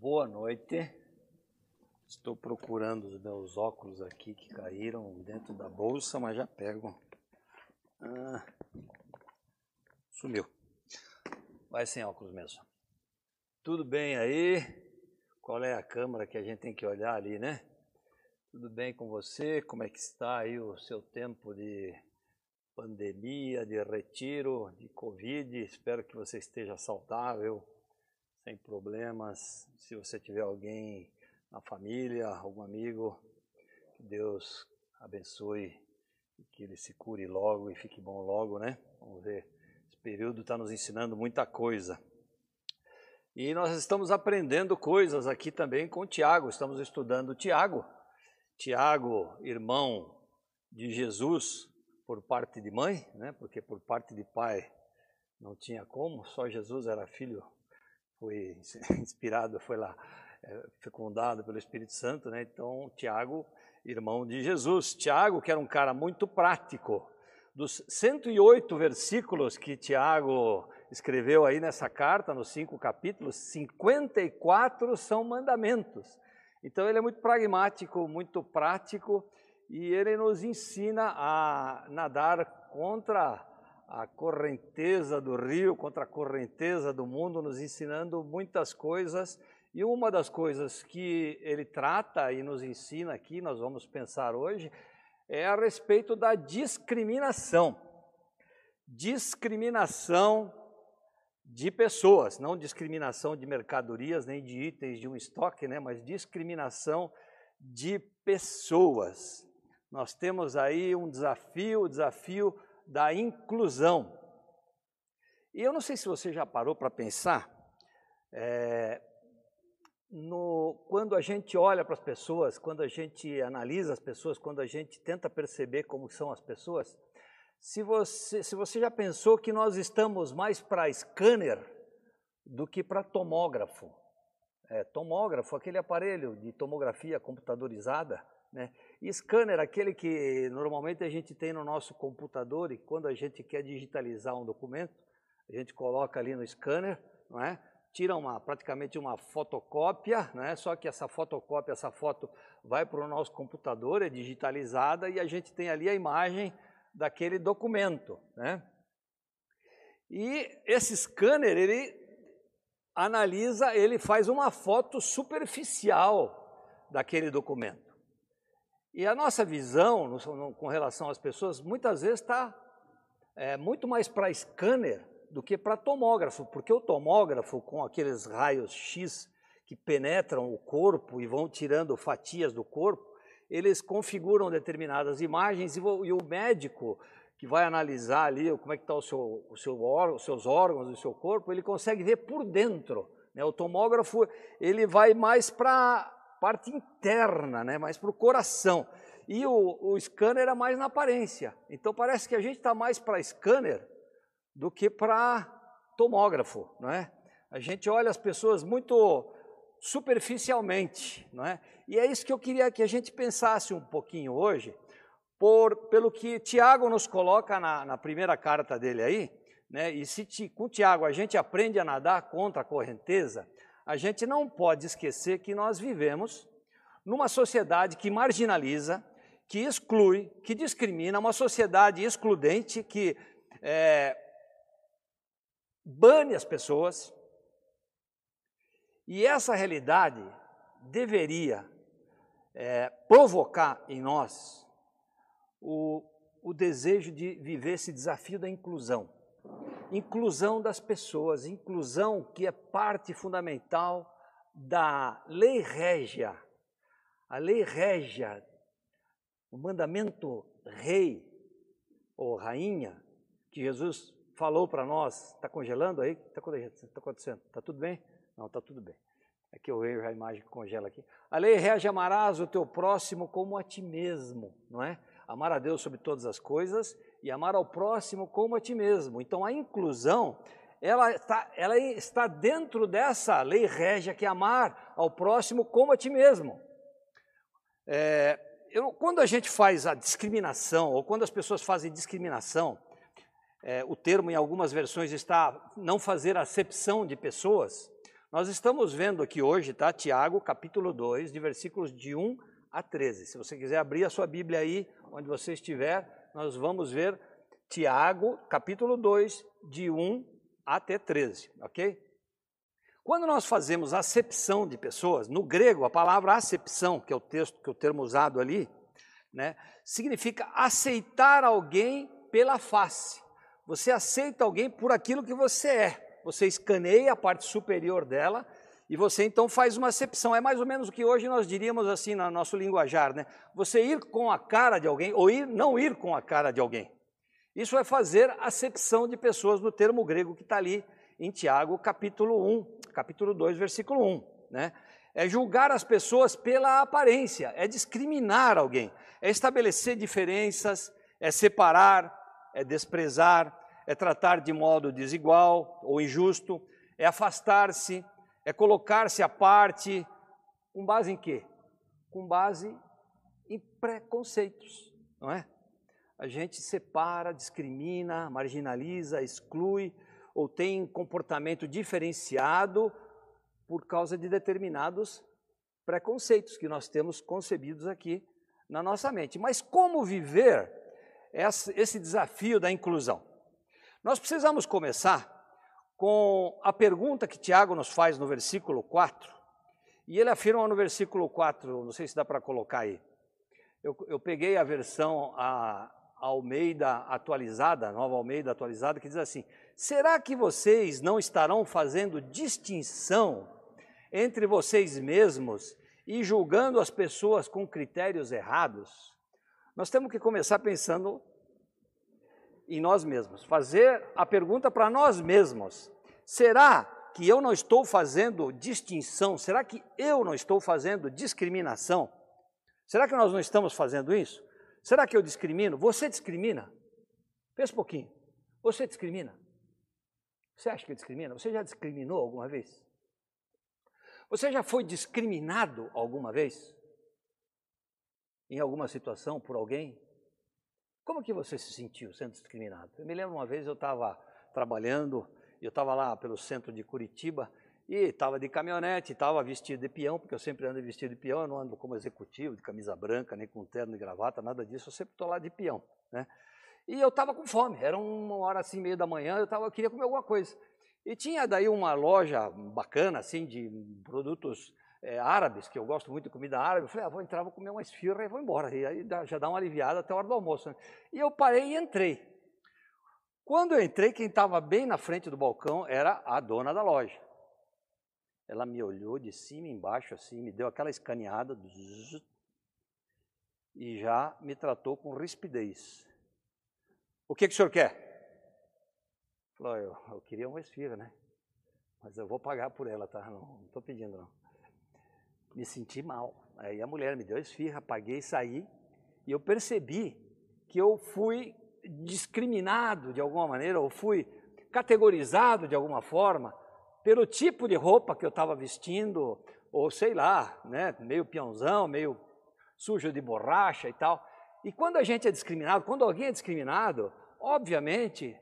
Boa noite. Estou procurando os meus óculos aqui que caíram dentro da bolsa, mas já pego. Ah, sumiu. Vai sem óculos mesmo. Tudo bem aí? Qual é a câmera que a gente tem que olhar ali, né? Tudo bem com você? Como é que está aí o seu tempo de pandemia, de retiro, de Covid? Espero que você esteja saudável, sem problemas. Se você tiver alguém na família, algum amigo, que Deus abençoe e que ele se cure logo e fique bom logo, né? Vamos ver. Esse período está nos ensinando muita coisa. E nós estamos aprendendo coisas aqui também com Tiago. Estamos estudando Tiago. Tiago, irmão de Jesus por parte de mãe, né? Porque por parte de pai não tinha como, só Jesus era filho, foi inspirado, foi lá é, fecundado pelo Espírito Santo, né? Então, Tiago, irmão de Jesus. Tiago, que era um cara muito prático. Dos 108 versículos que Tiago escreveu aí nessa carta, nos cinco capítulos, 54 são mandamentos. Então ele é muito pragmático, muito prático e ele nos ensina a nadar contra a correnteza do rio, contra a correnteza do mundo, nos ensinando muitas coisas. E uma das coisas que ele trata e nos ensina aqui, nós vamos pensar hoje, é a respeito da discriminação. Discriminação de pessoas, não discriminação de mercadorias nem de itens de um estoque, né, mas discriminação de pessoas. Nós temos aí um desafio, o desafio da inclusão. E eu não sei se você já parou para pensar, é, no, quando a gente olha para as pessoas, quando a gente analisa as pessoas, quando a gente tenta perceber como são as pessoas, se você, se você já pensou que nós estamos mais para scanner do que para tomógrafo. É, tomógrafo, aquele aparelho de tomografia computadorizada, né? E scanner, aquele que normalmente a gente tem no nosso computador e quando a gente quer digitalizar um documento, a gente coloca ali no scanner, não é? tira uma, praticamente uma fotocópia, né? só que essa fotocópia, essa foto vai para o nosso computador, é digitalizada e a gente tem ali a imagem daquele documento. Né? E esse scanner, ele analisa, ele faz uma foto superficial daquele documento. E a nossa visão no, no, com relação às pessoas, muitas vezes está é, muito mais para scanner do que para tomógrafo, porque o tomógrafo, com aqueles raios X que penetram o corpo e vão tirando fatias do corpo, eles configuram determinadas imagens e, e o médico que vai analisar ali como é que está o seu, seu os seus órgãos, o seu corpo, ele consegue ver por dentro. Né? O tomógrafo ele vai mais para parte interna, né? mais para o coração. E o, o scanner é mais na aparência. Então parece que a gente está mais para scanner do que para tomógrafo. Não é? A gente olha as pessoas muito superficialmente, não é? E é isso que eu queria que a gente pensasse um pouquinho hoje, por, pelo que Tiago nos coloca na, na primeira carta dele aí, né? E se com Tiago a gente aprende a nadar contra a correnteza, a gente não pode esquecer que nós vivemos numa sociedade que marginaliza, que exclui, que discrimina, uma sociedade excludente que é, bane as pessoas, e essa realidade deveria é, provocar em nós o, o desejo de viver esse desafio da inclusão. Inclusão das pessoas, inclusão que é parte fundamental da lei régia. A lei régia, o mandamento rei ou rainha, que Jesus falou para nós, está congelando aí? Está acontecendo? Está tudo bem? Não, está tudo bem. É que eu vejo a imagem que congela aqui. A lei rege amarás o teu próximo como a ti mesmo, não é? Amar a Deus sobre todas as coisas e amar ao próximo como a ti mesmo. Então a inclusão, ela está, ela está dentro dessa lei régia que é amar ao próximo como a ti mesmo. É, eu, quando a gente faz a discriminação, ou quando as pessoas fazem discriminação, é, o termo em algumas versões está não fazer acepção de pessoas, Nós estamos vendo aqui hoje, tá? Tiago, capítulo 2, de versículos de 1 a 13. Se você quiser abrir a sua Bíblia aí, onde você estiver, nós vamos ver Tiago, capítulo 2, de 1 até 13, ok? Quando nós fazemos acepção de pessoas, no grego a palavra acepção, que é o texto, que é o termo usado ali, né, significa aceitar alguém pela face. Você aceita alguém por aquilo que você é você escaneia a parte superior dela e você então faz uma acepção. É mais ou menos o que hoje nós diríamos assim no nosso linguajar, né? Você ir com a cara de alguém ou ir, não ir com a cara de alguém. Isso é fazer acepção de pessoas no termo grego que está ali em Tiago, capítulo 1, capítulo 2, versículo 1, né? É julgar as pessoas pela aparência, é discriminar alguém, é estabelecer diferenças, é separar, é desprezar, é tratar de modo desigual ou injusto, é afastar-se, é colocar-se à parte, com base em quê? Com base em preconceitos, não é? A gente separa, discrimina, marginaliza, exclui ou tem comportamento diferenciado por causa de determinados preconceitos que nós temos concebidos aqui na nossa mente. Mas como viver esse desafio da inclusão? Nós precisamos começar com a pergunta que Tiago nos faz no versículo 4. E ele afirma no versículo 4, não sei se dá para colocar aí. Eu, eu, peguei a versão a, a Almeida atualizada, nova Almeida atualizada, que diz assim: Será que vocês não estarão fazendo distinção entre vocês mesmos e julgando as pessoas com critérios errados? Nós temos que começar pensando em nós mesmos, fazer a pergunta para nós mesmos: será que eu não estou fazendo distinção? Será que eu não estou fazendo discriminação? Será que nós não estamos fazendo isso? Será que eu discrimino? Você discrimina? Pensa um pouquinho. Você discrimina? Você acha que discrimina? Você já discriminou alguma vez? Você já foi discriminado alguma vez? Em alguma situação por alguém? Como que você se sentiu sendo discriminado? Eu me lembro uma vez eu estava trabalhando, eu estava lá pelo centro de Curitiba e estava de caminhonete, estava vestido de peão, porque eu sempre ando vestido de peão, eu não ando como executivo, de camisa branca, nem com terno e gravata, nada disso, eu sempre estou lá de peão, né? E eu estava com fome, era uma hora assim, meio da manhã, eu, tava, eu queria comer alguma coisa. E tinha daí uma loja bacana, assim, de produtos é, árabes, que eu gosto muito de comida árabe, eu falei, ah, vou entrar, vou comer uma esfirra e vou embora. E aí já dá uma aliviada até a hora do almoço. Né? E eu parei e entrei. Quando eu entrei, quem estava bem na frente do balcão era a dona da loja. Ela me olhou de cima e embaixo, assim, me deu aquela escaneada e já me tratou com rispidez. O que, que o senhor quer? Falou, eu, eu queria uma esfirra, né? Mas eu vou pagar por ela, tá? Não estou pedindo, não me senti mal. Aí a mulher me deu esfirra, paguei, saí, e eu percebi que eu fui discriminado de alguma maneira, ou fui categorizado de alguma forma, pelo tipo de roupa que eu estava vestindo, ou sei lá, né, meio peãozão, meio sujo de borracha e tal. E quando a gente é discriminado, quando alguém é discriminado, obviamente,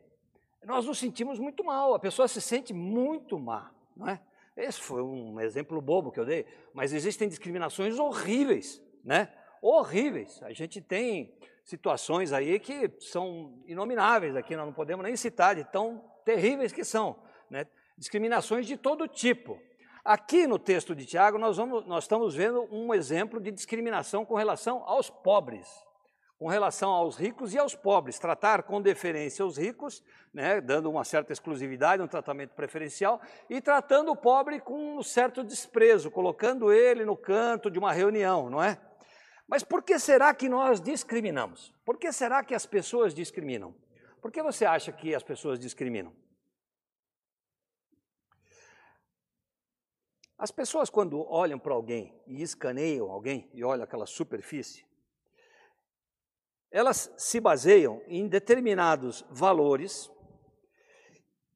nós nos sentimos muito mal, a pessoa se sente muito má, não é? Esse foi um exemplo bobo que eu dei, mas existem discriminações horríveis, né? Horríveis. A gente tem situações aí que são inomináveis aqui, nós não podemos nem citar de tão terríveis que são, né? Discriminações de todo tipo. Aqui no texto de Tiago, nós, vamos, nós estamos vendo um exemplo de discriminação com relação aos pobres com relação aos ricos e aos pobres, tratar com deferência os ricos, né, dando uma certa exclusividade, um tratamento preferencial, e tratando o pobre com um certo desprezo, colocando ele no canto de uma reunião, não é? Mas por que será que nós discriminamos? Por que será que as pessoas discriminam? Por que você acha que as pessoas discriminam? As pessoas, quando olham para alguém e escaneiam alguém e olham aquela superfície, elas se baseiam em determinados valores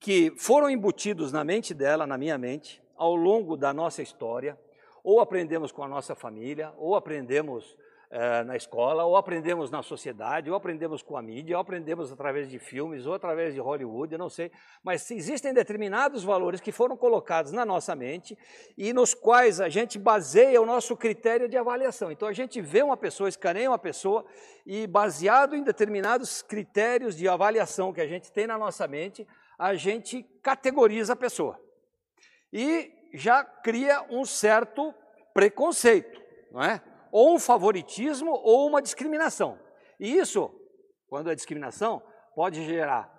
que foram embutidos na mente dela, na minha mente, ao longo da nossa história, ou aprendemos com a nossa família, ou aprendemos é, na escola, ou aprendemos na sociedade, ou aprendemos com a mídia, ou aprendemos através de filmes, ou através de Hollywood, eu não sei. Mas existem determinados valores que foram colocados na nossa mente e nos quais a gente baseia o nosso critério de avaliação. Então a gente vê uma pessoa, escaneia uma pessoa e, baseado em determinados critérios de avaliação que a gente tem na nossa mente, a gente categoriza a pessoa. E já cria um certo preconceito, não é? Ou um favoritismo ou uma discriminação. E isso, quando é discriminação, pode gerar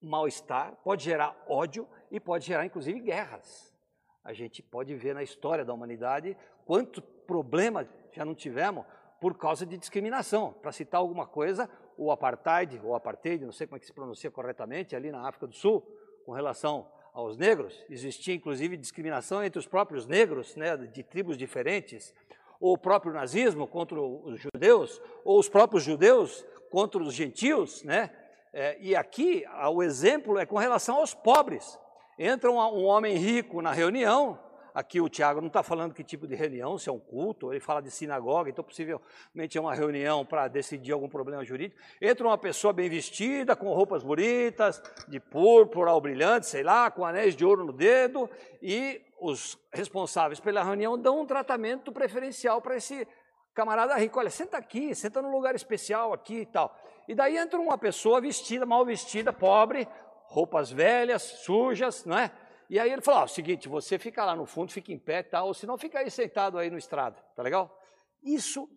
mal-estar, pode gerar ódio e pode gerar inclusive guerras. A gente pode ver na história da humanidade quanto problema já não tivemos por causa de discriminação. Para citar alguma coisa, o apartheid, ou apartheid, não sei como é que se pronuncia corretamente, ali na África do Sul, com relação aos negros, existia inclusive discriminação entre os próprios negros, né, de tribos diferentes ou o próprio nazismo contra os judeus, ou os próprios judeus contra os gentios, né? É, e aqui o exemplo é com relação aos pobres. Entra um, um homem rico na reunião, aqui o Tiago não está falando que tipo de reunião, se é um culto, ele fala de sinagoga, então possivelmente é uma reunião para decidir algum problema jurídico. Entra uma pessoa bem vestida, com roupas bonitas, de púrpura ou brilhante, sei lá, com anéis de ouro no dedo, e os responsáveis pela reunião dão um tratamento preferencial para esse camarada rico. Olha, senta aqui, senta num lugar especial aqui e tal. E daí entra uma pessoa vestida, mal vestida, pobre, roupas velhas, sujas, não é? E aí ele falou: ó, o seguinte, você fica lá no fundo, fica em pé tal, ou se não, fica aí sentado aí no estrado, tá legal? Isso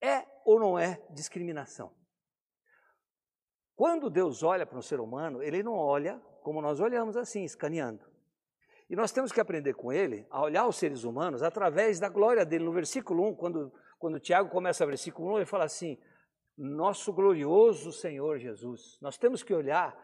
é ou não é discriminação? Quando Deus olha para um ser humano, ele não olha como nós olhamos assim, escaneando. E nós temos que aprender com ele a olhar os seres humanos através da glória dele. No versículo 1, quando, quando Tiago começa o versículo 1, ele fala assim: Nosso glorioso Senhor Jesus. Nós temos que olhar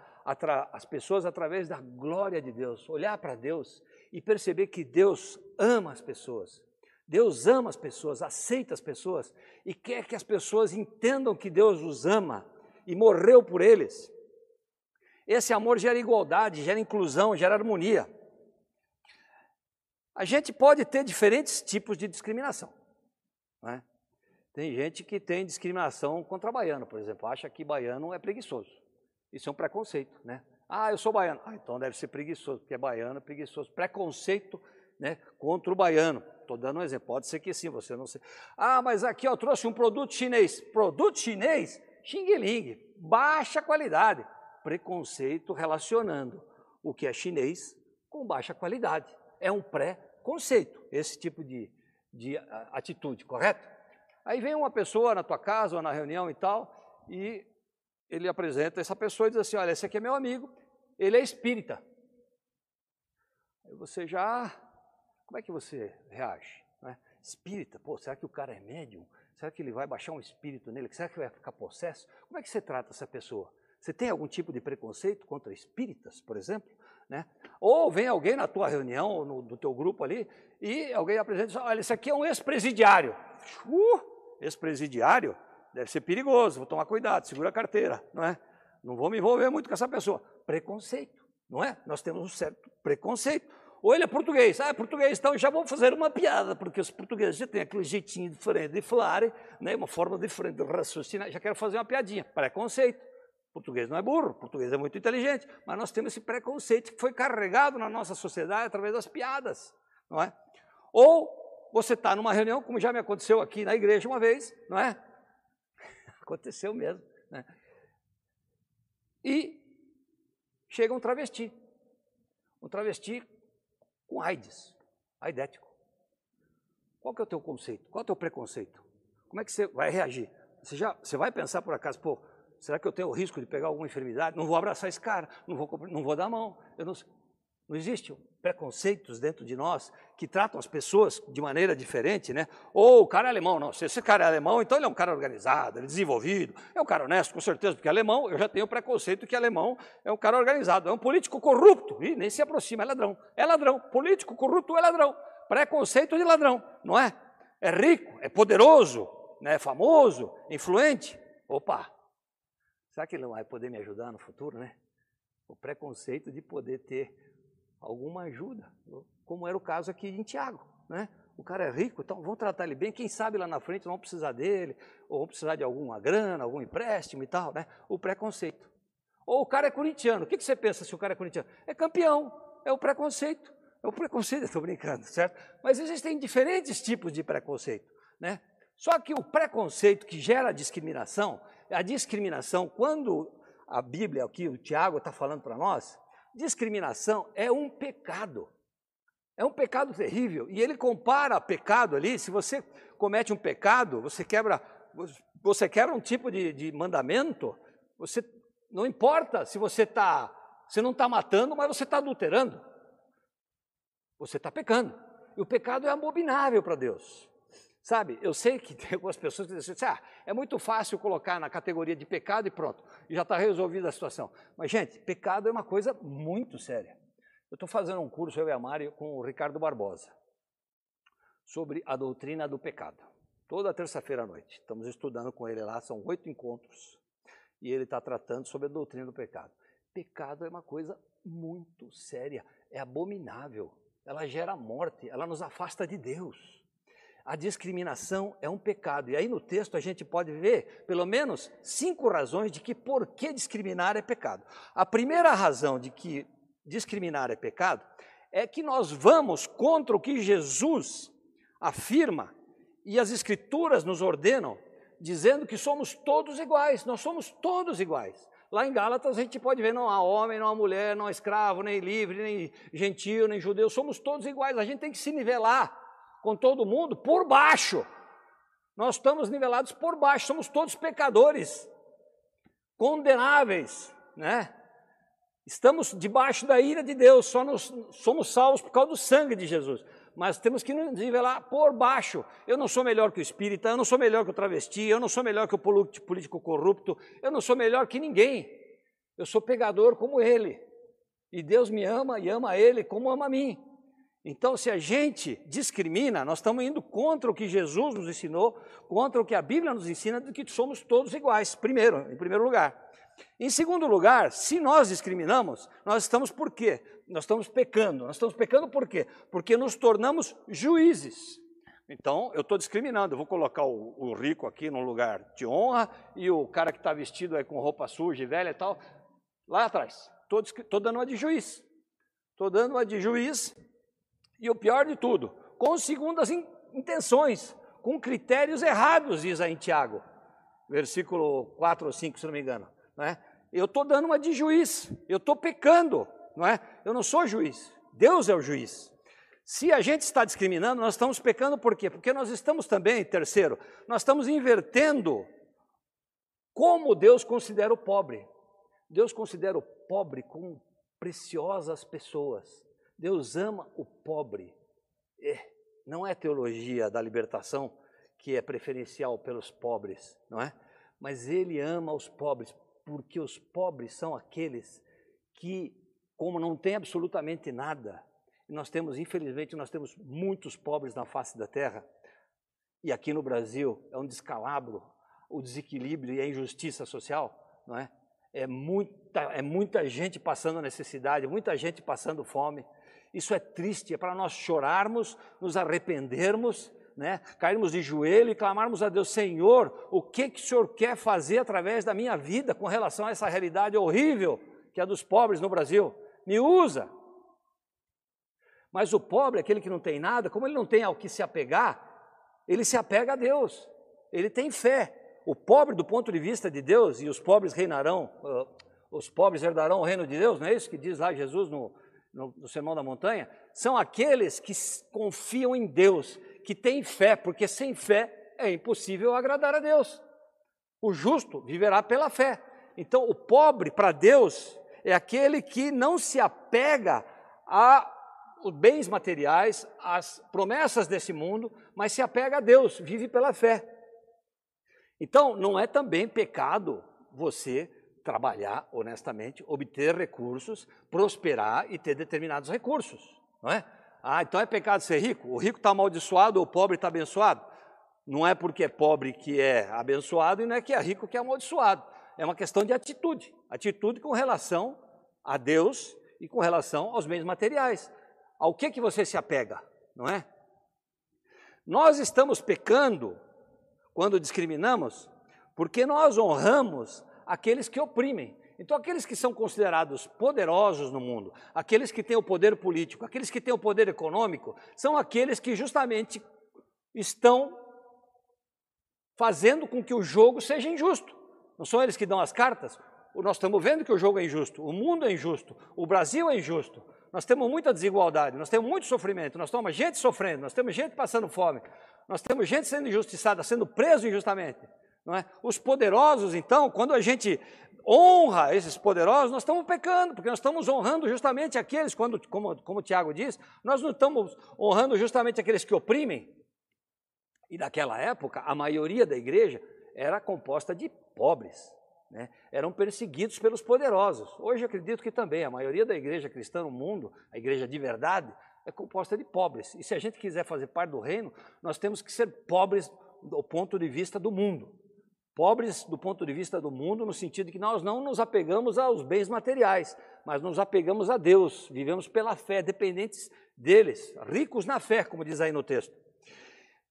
as pessoas através da glória de Deus, olhar para Deus e perceber que Deus ama as pessoas. Deus ama as pessoas, aceita as pessoas e quer que as pessoas entendam que Deus os ama e morreu por eles. Esse amor gera igualdade, gera inclusão, gera harmonia. A gente pode ter diferentes tipos de discriminação. Né? Tem gente que tem discriminação contra baiano, por exemplo, acha que baiano é preguiçoso. Isso é um preconceito, né? Ah, eu sou baiano. Ah, então deve ser preguiçoso, porque é baiano, preguiçoso. Preconceito né, contra o baiano. Estou dando um exemplo, pode ser que sim, você não sei. Ah, mas aqui eu trouxe um produto chinês. Produto chinês? Xing Ling, baixa qualidade. Preconceito relacionando o que é chinês com baixa qualidade. É um pré conceito, esse tipo de, de atitude, correto? Aí vem uma pessoa na tua casa ou na reunião e tal, e ele apresenta essa pessoa e diz assim: Olha, esse aqui é meu amigo, ele é espírita. Aí você já. Como é que você reage? Né? Espírita, pô, será que o cara é médium? Será que ele vai baixar um espírito nele? Será que vai ficar possesso? Como é que você trata essa pessoa? Você tem algum tipo de preconceito contra espíritas, por exemplo? Né? Ou vem alguém na tua reunião, no, do teu grupo ali, e alguém apresenta e diz, olha, esse aqui é um ex-presidiário. Uh, ex-presidiário? Deve ser perigoso, vou tomar cuidado, segura a carteira, não é? Não vou me envolver muito com essa pessoa. Preconceito, não é? Nós temos um certo preconceito. Ou ele é português, ah, é português, então já vou fazer uma piada, porque os portugueses já têm aquele jeitinho diferente de falar, né, uma forma diferente de raciocinar, já quero fazer uma piadinha. Preconceito. Português não é burro, português é muito inteligente, mas nós temos esse preconceito que foi carregado na nossa sociedade através das piadas, não é? Ou você está numa reunião, como já me aconteceu aqui na igreja uma vez, não é? Aconteceu mesmo, né? E chega um travesti, um travesti com AIDS, aidético. Qual que é o teu conceito? Qual é o teu preconceito? Como é que você vai reagir? Você, já, você vai pensar por acaso, pô, Será que eu tenho o risco de pegar alguma enfermidade? Não vou abraçar esse cara, não vou, não vou dar a mão. Não, não existe preconceitos dentro de nós que tratam as pessoas de maneira diferente, né? Ou o cara é alemão, não. Se esse cara é alemão, então ele é um cara organizado, ele é desenvolvido, é um cara honesto, com certeza, porque alemão, eu já tenho preconceito que alemão é um cara organizado, é um político corrupto, e nem se aproxima, é ladrão. É ladrão, político corrupto é ladrão. Preconceito de ladrão, não é? É rico, é poderoso, né? é famoso, influente. Opa, Será que ele não vai poder me ajudar no futuro, né? O preconceito de poder ter alguma ajuda, como era o caso aqui em Tiago, né? O cara é rico, então vamos tratar ele bem. Quem sabe lá na frente vão precisar dele, ou vão precisar de alguma grana, algum empréstimo e tal, né? O preconceito. Ou o cara é corintiano. O que, que você pensa se o cara é corintiano? É campeão, é o preconceito. É o preconceito, estou brincando, certo? Mas existem diferentes tipos de preconceito, né? Só que o preconceito que gera discriminação, a discriminação, quando a Bíblia, aqui o Tiago está falando para nós, discriminação é um pecado. É um pecado terrível. E ele compara pecado ali, se você comete um pecado, você quebra, você quebra um tipo de, de mandamento, você não importa se você está, você não está matando, mas você está adulterando. Você está pecando. E o pecado é abominável para Deus. Sabe, eu sei que tem algumas pessoas que dizem assim, ah, é muito fácil colocar na categoria de pecado e pronto, e já está resolvida a situação. Mas, gente, pecado é uma coisa muito séria. Eu estou fazendo um curso, eu e a Mari, com o Ricardo Barbosa, sobre a doutrina do pecado. Toda terça-feira à noite. Estamos estudando com ele lá, são oito encontros, e ele está tratando sobre a doutrina do pecado. Pecado é uma coisa muito séria, é abominável, ela gera morte, ela nos afasta de Deus a discriminação é um pecado. E aí no texto a gente pode ver pelo menos cinco razões de que por que discriminar é pecado. A primeira razão de que discriminar é pecado é que nós vamos contra o que Jesus afirma e as escrituras nos ordenam, dizendo que somos todos iguais, nós somos todos iguais. Lá em Gálatas a gente pode ver, não há homem, não há mulher, não há escravo, nem livre, nem gentil, nem judeu, somos todos iguais, a gente tem que se nivelar com todo mundo por baixo. Nós estamos nivelados por baixo, somos todos pecadores, condenáveis, né? Estamos debaixo da ira de Deus, só nos, somos salvos por causa do sangue de Jesus. Mas temos que nos nivelar por baixo. Eu não sou melhor que o espírita, eu não sou melhor que o travesti, eu não sou melhor que o político corrupto, eu não sou melhor que ninguém. Eu sou pecador como ele. E Deus me ama e ama ele como ama a mim. Então, se a gente discrimina, nós estamos indo contra o que Jesus nos ensinou, contra o que a Bíblia nos ensina, de que somos todos iguais, primeiro, em primeiro lugar. Em segundo lugar, se nós discriminamos, nós estamos por quê? Nós estamos pecando. Nós estamos pecando por quê? Porque nos tornamos juízes. Então, eu estou discriminando, eu vou colocar o, o, rico aqui num lugar de honra e o cara que está vestido aí com roupa suja e velha e tal, lá atrás. Estou dando uma de juiz. Estou dando uma de juiz e o pior de tudo, com segundas intenções, com critérios errados, diz aí em Tiago, versículo 4 ou 5, se não me engano. Não é? Eu estou dando uma de juiz, eu estou pecando, não é? Eu não sou juiz, Deus é o juiz. Se a gente está discriminando, nós estamos pecando por quê? Porque nós estamos também, terceiro, nós estamos invertendo como Deus considera o pobre. Deus considera o pobre como preciosas pessoas. Deus ama o pobre. É, não é teologia da libertação que é preferencial pelos pobres, não é? Mas ele ama os pobres, porque os pobres são aqueles que, como não tem absolutamente nada, nós temos, infelizmente, nós temos muitos pobres na face da terra, e aqui no Brasil é um descalabro, o desequilíbrio e a injustiça social, não é? É muita, é muita gente passando necessidade, muita gente passando fome, isso é triste, é para nós chorarmos, nos arrependermos, né? cairmos de joelho e clamarmos a Deus, Senhor, o que, que o Senhor quer fazer através da minha vida com relação a essa realidade horrível que é a dos pobres no Brasil? Me usa. Mas o pobre, aquele que não tem nada, como ele não tem ao que se apegar, ele se apega a Deus, ele tem fé. O pobre, do ponto de vista de Deus, e os pobres reinarão, os pobres herdarão o reino de Deus, não é isso que diz lá Jesus no, no, no Sermão da Montanha, são aqueles que confiam em Deus, que têm fé, porque sem fé é impossível agradar a Deus. O justo viverá pela fé. Então, o pobre para Deus é aquele que não se apega a os bens materiais, às promessas desse mundo, mas se apega a Deus, vive pela fé. Então, não é também pecado você trabalhar honestamente, obter recursos, prosperar e ter determinados recursos, não é? Ah, então é pecado ser rico? O rico está amaldiçoado ou o pobre está abençoado? Não é porque é pobre que é abençoado e não é que é rico que é amaldiçoado. É uma questão de atitude. Atitude com relação a Deus e com relação aos bens materiais. Ao que, que você se apega, não é? Nós estamos pecando quando discriminamos, porque nós honramos aqueles que oprimem. Então, aqueles que são considerados poderosos no mundo, aqueles que têm o poder político, aqueles que têm o poder econômico, são aqueles que justamente estão fazendo com que o jogo seja injusto. Não são eles que dão as cartas? Nós estamos vendo que o jogo é injusto, o mundo é injusto, o Brasil é injusto. Nós temos muita desigualdade, nós temos muito sofrimento, nós temos gente sofrendo, nós temos gente passando fome, nós temos gente sendo injustiçada, sendo preso injustamente. É? Os poderosos, então, quando a gente honra esses poderosos, nós estamos pecando, porque nós estamos honrando justamente aqueles, quando, como, como o Tiago diz, nós não estamos honrando justamente aqueles que oprimem. E naquela época, a maioria da igreja era composta de pobres, né? eram perseguidos pelos poderosos. Hoje acredito que também a maioria da igreja cristã no mundo, a igreja de verdade, é composta de pobres. E se a gente quiser fazer parte do reino, nós temos que ser pobres do ponto de vista do mundo. Pobres do ponto de vista do mundo, no sentido que nós não nos apegamos aos bens materiais, mas nos apegamos a Deus, vivemos pela fé, dependentes deles, ricos na fé, como diz aí no texto.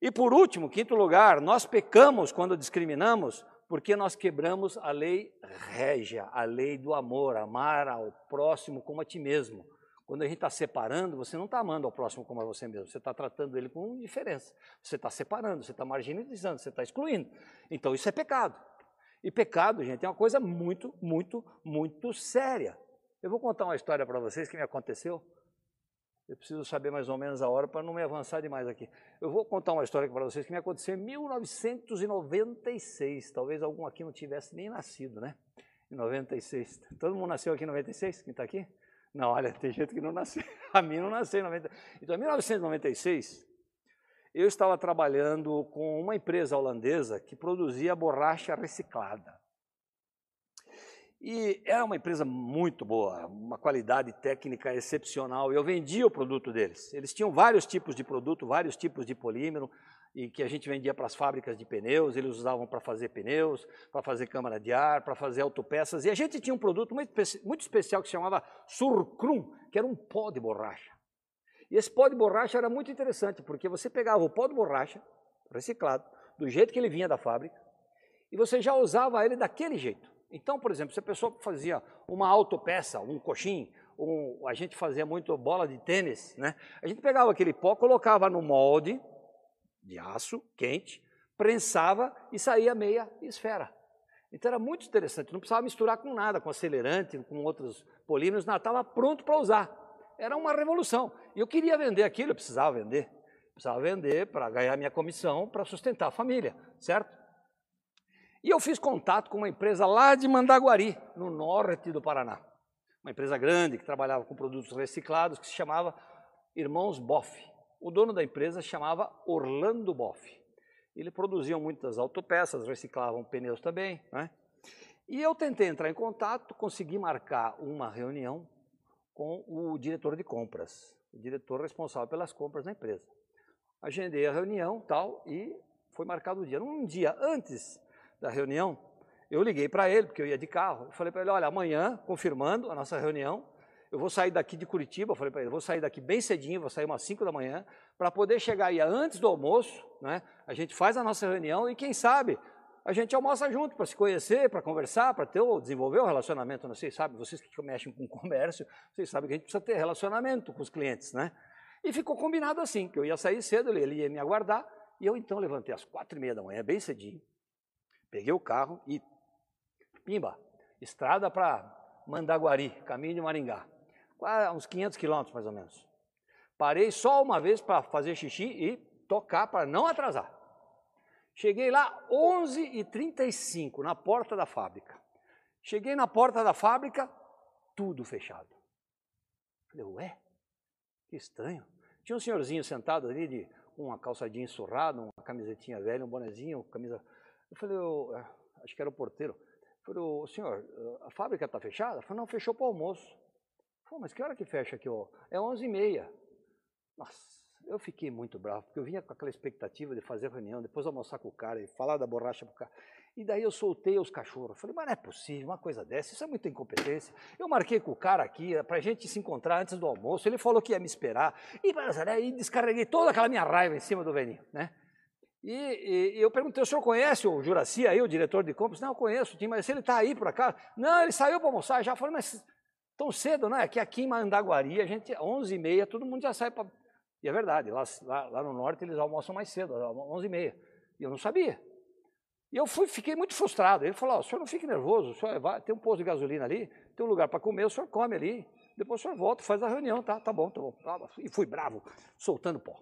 E por último, quinto lugar, nós pecamos quando discriminamos, porque nós quebramos a lei régia, a lei do amor, amar ao próximo como a ti mesmo. Quando a gente está separando, você não está amando ao próximo como a você mesmo, você está tratando ele com diferença. Você está separando, você está marginalizando, você está excluindo. Então isso é pecado. E pecado, gente, é uma coisa muito, muito, muito séria. Eu vou contar uma história para vocês que me aconteceu. Eu preciso saber mais ou menos a hora para não me avançar demais aqui. Eu vou contar uma história para vocês que me aconteceu em 1996. Talvez algum aqui não tivesse nem nascido, né? Em 96. Todo mundo nasceu aqui em 96? Quem está aqui? Não, olha, tem gente que não nasceu. A mim não nasceu em 90. Então, em 1996, eu estava trabalhando com uma empresa holandesa que produzia borracha reciclada. E era uma empresa muito boa, uma qualidade técnica excepcional. Eu vendia o produto deles. Eles tinham vários tipos de produto, vários tipos de polímero, e que a gente vendia para as fábricas de pneus, eles usavam para fazer pneus, para fazer câmara de ar, para fazer autopeças. E a gente tinha um produto muito, muito especial que se chamava Surcrum, que era um pó de borracha. E esse pó de borracha era muito interessante, porque você pegava o pó de borracha, reciclado, do jeito que ele vinha da fábrica, e você já usava ele daquele jeito. Então, por exemplo, se a pessoa fazia uma autopeça, um coxim, um, a gente fazia muito bola de tênis, né? A gente pegava aquele pó, colocava no molde, de aço quente, prensava e saía meia esfera. Então era muito interessante, não precisava misturar com nada, com acelerante, com outros polímeros, nada, estava pronto para usar. Era uma revolução. E eu queria vender aquilo, eu precisava vender. Precisava vender para ganhar minha comissão, para sustentar a família, certo? E eu fiz contato com uma empresa lá de Mandaguari, no norte do Paraná. Uma empresa grande que trabalhava com produtos reciclados, que se chamava Irmãos Boff. O dono da empresa chamava Orlando Boff. Ele produzia muitas autopeças, reciclavam pneus também. Né? E eu tentei entrar em contato, consegui marcar uma reunião com o diretor de compras, o diretor responsável pelas compras da empresa. Agendei a reunião tal e foi marcado o dia. Um dia antes da reunião, eu liguei para ele, porque eu ia de carro. falei para ele: olha, amanhã, confirmando a nossa reunião, eu vou sair daqui de Curitiba, falei para ele, vou sair daqui bem cedinho, vou sair umas 5 da manhã, para poder chegar aí antes do almoço, né? A gente faz a nossa reunião e quem sabe a gente almoça junto para se conhecer, para conversar, para ter desenvolver o relacionamento. Não sei, sabe, vocês que mexem com comércio, vocês sabem que a gente precisa ter relacionamento com os clientes, né? E ficou combinado assim, que eu ia sair cedo, ele ia me aguardar, e eu então levantei às quatro e meia da manhã, bem cedinho, peguei o carro e, pimba, estrada para Mandaguari, caminho de Maringá uns 500 quilômetros mais ou menos. Parei só uma vez para fazer xixi e tocar para não atrasar. Cheguei lá 11h35 na porta da fábrica. Cheguei na porta da fábrica, tudo fechado. Falei, ué, que estranho. Tinha um senhorzinho sentado ali de uma calçadinha surrada, uma camisetinha velha, um bonezinho, camisa. Eu falei, eu, é, acho que era o porteiro. Eu falei, senhor, a fábrica está fechada? Eu falei, não, fechou para o almoço. Pô, mas que hora que fecha aqui? Ó? É 11h30. Nossa, eu fiquei muito bravo, porque eu vinha com aquela expectativa de fazer reunião, depois almoçar com o cara e falar da borracha pro cara. E daí eu soltei os cachorros. Falei, mas não é possível uma coisa dessa, isso é muita incompetência. Eu marquei com o cara aqui eh, para a gente se encontrar antes do almoço, ele falou que ia me esperar. E, e descarreguei toda aquela minha raiva em cima do velhinho, né? E, e, eu perguntei, o senhor conhece o Juraci aí, o diretor de compras? Não, eu conheço, mas ele está aí por acaso? Não, ele saiu para almoçar já. falei, mas tão cedo, não é? Que aqui em Mandaguari, a gente, 11h30, todo mundo já sai para... E é verdade, lá, lá, lá, no norte eles almoçam mais cedo, 11h30. E eu não sabia. E eu fui, fiquei muito frustrado. Ele falou: oh, o senhor não fique nervoso, senhor vai, tem um posto de gasolina ali, tem um lugar para comer, o senhor come ali. Depois o senhor volta, faz a reunião, tá? Tá bom, tá bom. E fui bravo, soltando pó.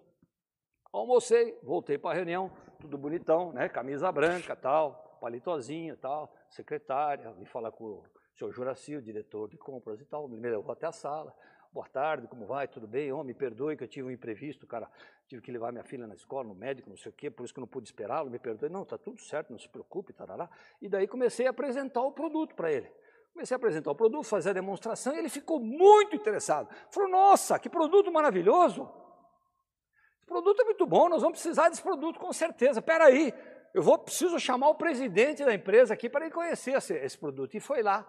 Almocei, voltei para a reunião, tudo bonitão, né? Camisa branca, tal, palitozinho, tal, secretária, vim falar com o senhor Juraci, o diretor de compras e tal, me levou até a sala. Boa tarde, como vai? Tudo bem? Oh, me perdoe que eu tive um imprevisto, cara. Tive que levar minha filha na escola, no médico, não sei o quê, por isso que eu não pude esperá-lo. Me perdoe. Não, tá tudo certo, não se preocupe, tarará. E daí comecei a apresentar o produto para ele. Comecei a apresentar o produto, fazer a demonstração e ele ficou muito interessado. Falou: Nossa, que produto maravilhoso! Esse produto é muito bom, nós vamos precisar desse produto com certeza. Espera aí, eu vou preciso chamar o presidente da empresa aqui para ele conhecer esse, esse produto. E foi lá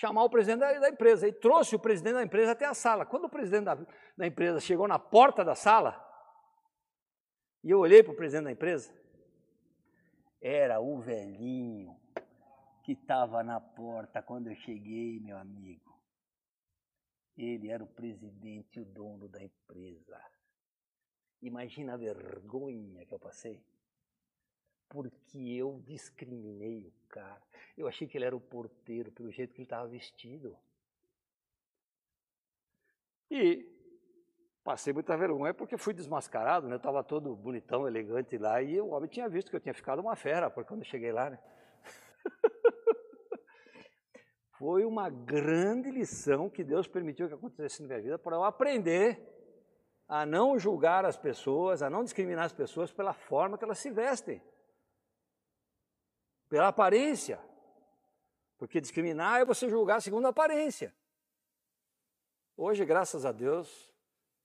chamar o presidente da, da, empresa. E trouxe o presidente da empresa até a sala. Quando o presidente da, da empresa chegou na porta da sala, e eu olhei para o presidente da empresa, era o velhinho que estava na porta quando eu cheguei, meu amigo. Ele era o presidente e o dono da empresa. Imagina a vergonha que eu passei porque eu discriminei o cara. Eu achei que ele era o porteiro pelo jeito que ele estava vestido. E passei muita vergonha porque fui desmascarado, né? Eu estava todo bonitão, elegante lá e o homem tinha visto que eu tinha ficado uma fera, porque quando eu cheguei lá, né? Foi uma grande lição que Deus permitiu que acontecesse na minha vida para eu aprender a não julgar as pessoas, a não discriminar as pessoas pela forma que elas se vestem pela aparência. Porque discriminar é você julgar segundo a aparência. Hoje, graças a Deus,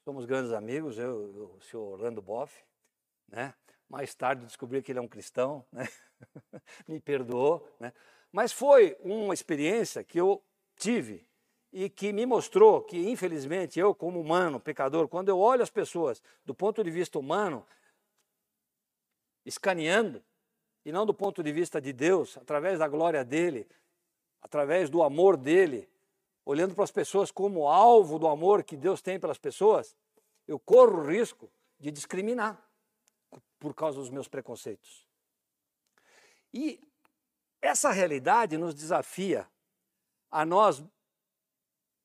somos grandes amigos, eu e o senhor Orlando Boff, né? Mais tarde descobri que ele é um cristão, né? Me perdoou, né? Mas foi uma experiência que eu tive e que me mostrou que, infelizmente, eu, como humano, pecador, quando eu olho as pessoas do ponto de vista humano, escaneando, e não do ponto de vista de Deus, através da glória dele, através do amor dele, olhando para as pessoas como alvo do amor que Deus tem pelas pessoas, eu corro o risco de discriminar por causa dos meus preconceitos. E essa realidade nos desafia a nós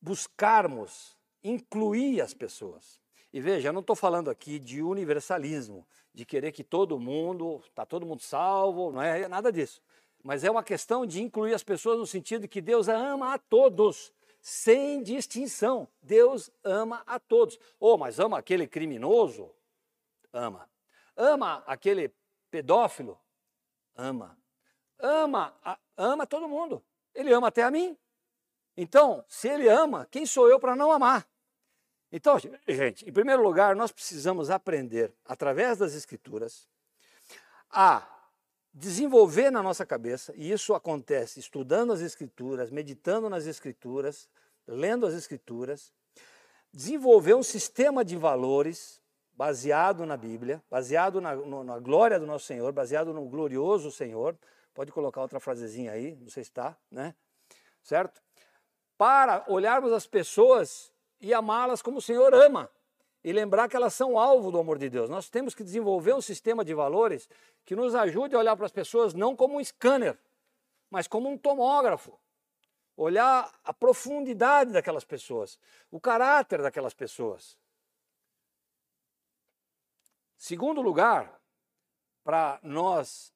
buscarmos incluir as pessoas. E veja, eu não estou falando aqui de universalismo, de querer que todo mundo, está todo mundo salvo, não é nada disso. Mas é uma questão de incluir as pessoas no sentido de que Deus ama a todos, sem distinção. Deus ama a todos. Oh, mas ama aquele criminoso? Ama. Ama aquele pedófilo? Ama. Ama, ama todo mundo. Ele ama até a mim. Então, se ele ama, quem sou eu para não amar? Então, gente, em primeiro lugar, nós precisamos aprender, através das Escrituras, a desenvolver na nossa cabeça, e isso acontece estudando as Escrituras, meditando nas Escrituras, lendo as Escrituras, desenvolver um sistema de valores baseado na Bíblia, baseado na, na glória do nosso Senhor, baseado no glorioso Senhor. Pode colocar outra frasezinha aí, não sei se está, né? Certo? Para olharmos as pessoas e amá-las como o Senhor ama. E lembrar que elas são alvo do amor de Deus. Nós temos que desenvolver um sistema de valores que nos ajude a olhar para as pessoas não como um scanner, mas como um tomógrafo. Olhar a profundidade daquelas pessoas, o caráter daquelas pessoas. Segundo lugar, para nós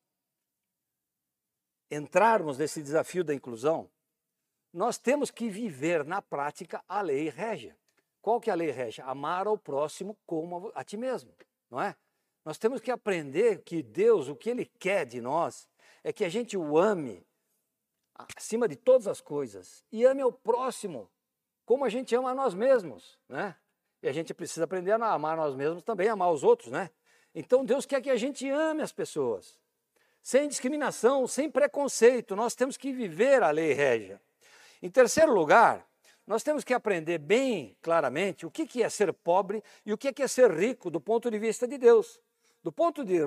entrarmos nesse desafio da inclusão, nós temos que viver na prática a lei régia. Qual que é a lei régia? Amar ao próximo como a ti mesmo, não é? Nós temos que aprender que Deus, o que Ele quer de nós, é que a gente o ame acima de todas as coisas e ame ao próximo como a gente ama a nós mesmos, né? E a gente precisa aprender a amar nós mesmos também, amar os outros, né? Então Deus quer que a gente ame as pessoas, sem discriminação, sem preconceito. Nós temos que viver a lei régia. Em terceiro lugar, nós temos que aprender bem claramente o que é ser pobre e o que é ser rico do ponto de vista de Deus. Do ponto de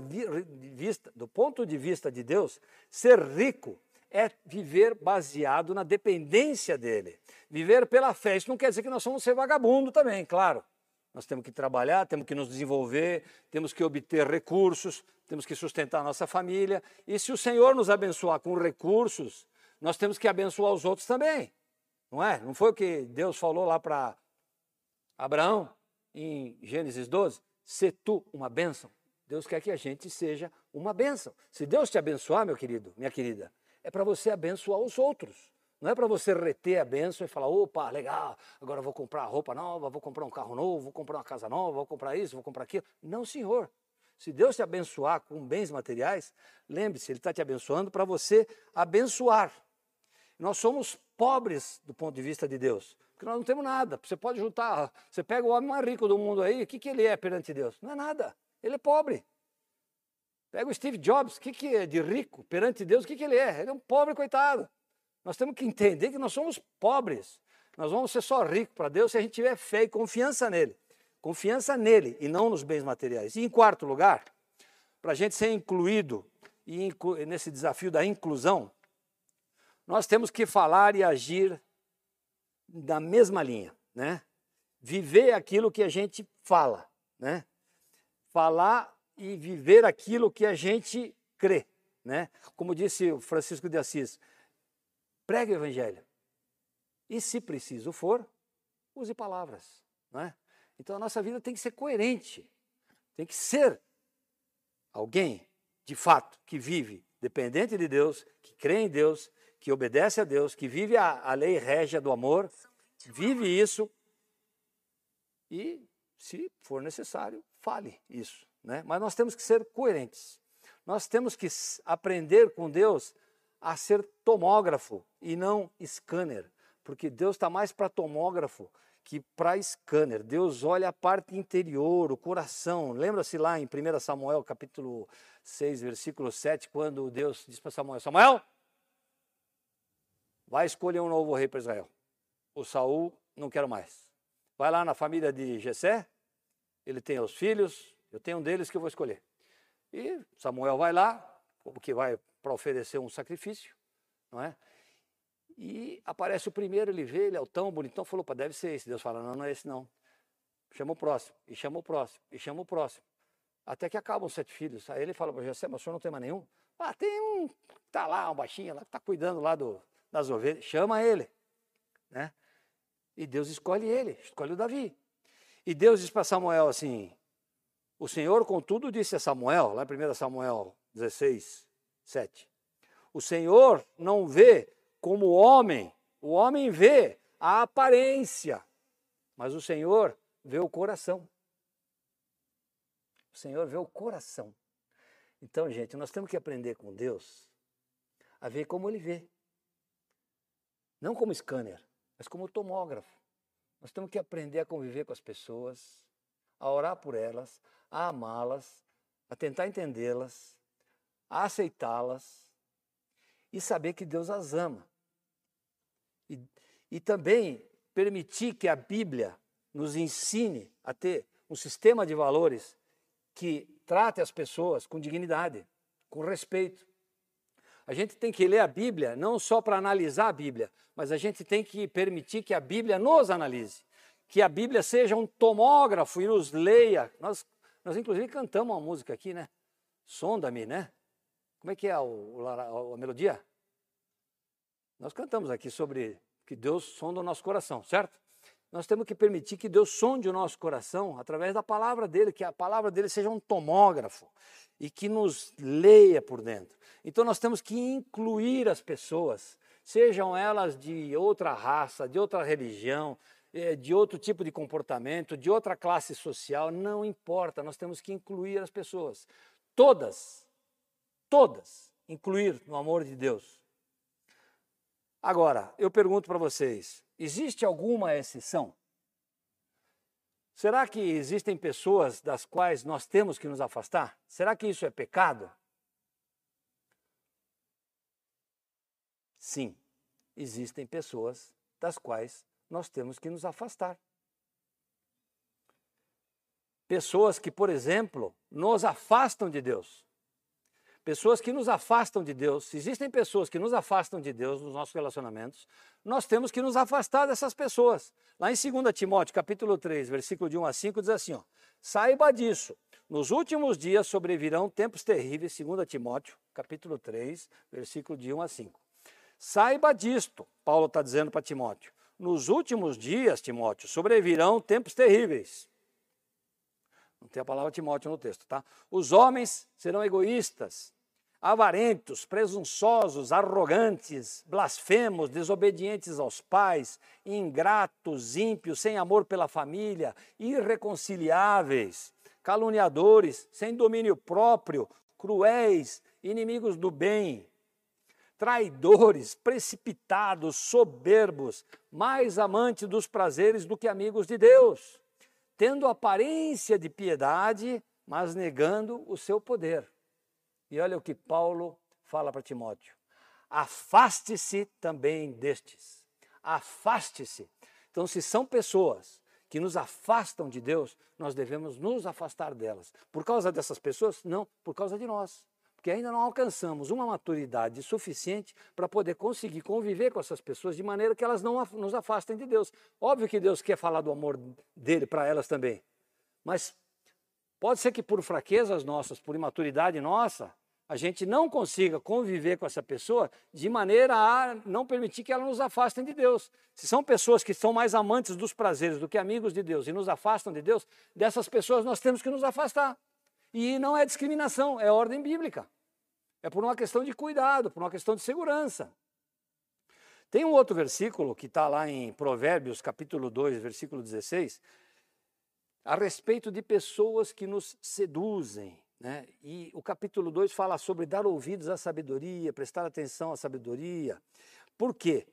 vista, do ponto de vista de Deus, ser rico é viver baseado na dependência dele. Viver pela fé. Isso não quer dizer que nós somos ser vagabundo também, claro. Nós temos que trabalhar, temos que nos desenvolver, temos que obter recursos, temos que sustentar nossa família. E se o Senhor nos abençoar com recursos, nós temos que abençoar os outros também. Não é? Não foi o que Deus falou lá para Abraão em Gênesis 12? Se tu uma bênção. Deus quer que a gente seja uma bênção. Se Deus te abençoar, meu querido, minha querida, é para você abençoar os outros. Não é para você reter a bênção e falar, opa, legal, agora vou comprar roupa nova, vou comprar um carro novo, vou comprar uma casa nova, vou comprar isso, vou comprar aquilo. Não, senhor. Se Deus te abençoar com bens materiais, lembre-se, Ele está te abençoando para você abençoar. Nós somos pobres do ponto de vista de Deus, porque nós não temos nada. Você pode juntar, você pega o homem mais rico do mundo aí, o que, que ele é perante Deus? Não é nada. Ele é pobre. Pega o Steve Jobs, o que, que é de rico perante Deus? O que, que ele é? Ele é um pobre coitado. Nós temos que entender que nós somos pobres. Nós vamos ser só ricos para Deus se a gente tiver fé e confiança nele. Confiança nele e não nos bens materiais. E em quarto lugar, para a gente ser incluído e nesse desafio da inclusão, nós temos que falar e agir da mesma linha, né? Viver aquilo que a gente fala, né? Falar e viver aquilo que a gente crê. Né? Como disse o Francisco de Assis, pregue o evangelho. E se preciso for, use palavras. Né? Então a nossa vida tem que ser coerente, tem que ser alguém, de fato, que vive dependente de Deus, que crê em Deus, que obedece a Deus, que vive a, a lei régia do amor, vive isso e, se for necessário, fale isso. Né? Mas nós temos que ser coerentes. Nós temos que aprender com Deus a ser tomógrafo e não scanner, porque Deus está mais para tomógrafo que para scanner. Deus olha a parte interior, o coração. Lembra-se lá em 1 Samuel, capítulo 6, versículo 7, quando Deus diz para Samuel: Samuel, vai escolher um novo rei para Israel. O Saul não quero mais. Vai lá na família de Jessé, ele tem os filhos, eu tenho um deles que eu vou escolher. E Samuel vai lá, porque vai para oferecer um sacrifício, não é? E aparece o primeiro, ele vê, ele é o tão bonitão, falou, pá, deve ser esse. Deus fala, não, não é esse não. Chama o próximo, e chama o próximo, e chama o próximo. Até que acabam os sete filhos. Aí ele fala para José, mas o senhor não tem mais nenhum? Ah, tem um, tá lá, um baixinho lá, que está cuidando lá do, das ovelhas. Chama ele, né? E Deus escolhe ele, escolhe o Davi. E Deus diz para Samuel assim, o Senhor, contudo, disse a Samuel, lá em 1 Samuel 16, 7. O Senhor não vê como o homem, o homem vê a aparência, mas o Senhor vê o coração. O Senhor vê o coração. Então, gente, nós temos que aprender com Deus a ver como Ele vê. Não como scanner, mas como tomógrafo. Nós temos que aprender a conviver com as pessoas, a orar por elas, a amá-las, a tentar entendê-las, a aceitá-las e saber que Deus as ama. E, e também permitir que a Bíblia nos ensine a ter um sistema de valores que trate as pessoas com dignidade, com respeito. A gente tem que ler a Bíblia não só para analisar a Bíblia, mas a gente tem que permitir que a Bíblia nos analise, que a Bíblia seja um tomógrafo e nos leia. Nós nós, inclusive, cantamos uma música aqui, né? Sonda-me, né? Como é que é o, a, a melodia? Nós cantamos aqui sobre que Deus sonda o nosso coração, certo? Nós temos que permitir que Deus sonde o nosso coração através da palavra dele, que a palavra dele seja um tomógrafo e que nos leia por dentro. Então nós temos que incluir as pessoas, sejam elas de outra raça, de outra religião, é, de outro tipo de comportamento, de outra classe social, não importa, nós temos que incluir as pessoas. Todas, todas, incluir no amor de Deus. Agora, eu pergunto para vocês: existe alguma exceção? Será que existem pessoas das quais nós temos que nos afastar? Será que isso é pecado? Sim, existem pessoas das quais nós temos que nos afastar. Pessoas que, por exemplo, nos afastam de Deus. Pessoas que nos afastam de Deus. Se existem pessoas que nos afastam de Deus nos nossos relacionamentos, nós temos que nos afastar dessas pessoas. Lá em 2 Timóteo, capítulo 3, versículo de 1 a 5, diz assim: ó, Saiba disso, nos últimos dias sobrevirão tempos terríveis, 2 Timóteo, capítulo 3, versículo de 1 a 5. Saiba disto, Paulo está dizendo para Timóteo. Nos últimos dias, Timóteo, sobrevirão tempos terríveis. Não tem a palavra Timóteo no texto, tá? Os homens serão egoístas, avarentos, presunçosos, arrogantes, blasfemos, desobedientes aos pais, ingratos, ímpios, sem amor pela família, irreconciliáveis, caluniadores, sem domínio próprio, cruéis, inimigos do bem, traidores, precipitados, soberbos, mais amantes dos prazeres do que amigos de Deus, tendo aparência de piedade, mas negando o seu poder. E olha o que Paulo fala para Timóteo: afaste-se também destes. Afaste-se. Então, se são pessoas que nos afastam de Deus, nós devemos nos afastar delas. Por causa dessas pessoas? Não, por causa de nós porque ainda não alcançamos uma maturidade suficiente para poder conseguir conviver com essas pessoas de maneira que elas não nos afastem de Deus. Óbvio que Deus quer falar do amor dele para elas também, mas pode ser que por fraquezas nossas, por imaturidade nossa, a gente não consiga conviver com essa pessoa de maneira a não permitir que elas nos afastem de Deus. Se são pessoas que são mais amantes dos prazeres do que amigos de Deus e nos afastam de Deus, dessas pessoas nós temos que nos afastar. E não é discriminação, é ordem bíblica. É por uma questão de cuidado, por uma questão de segurança. Tem um outro versículo que está lá em Provérbios, capítulo 2, versículo 16, a respeito de pessoas que nos seduzem. Né? E o capítulo 2 fala sobre dar ouvidos à sabedoria, prestar atenção à sabedoria. Por quê?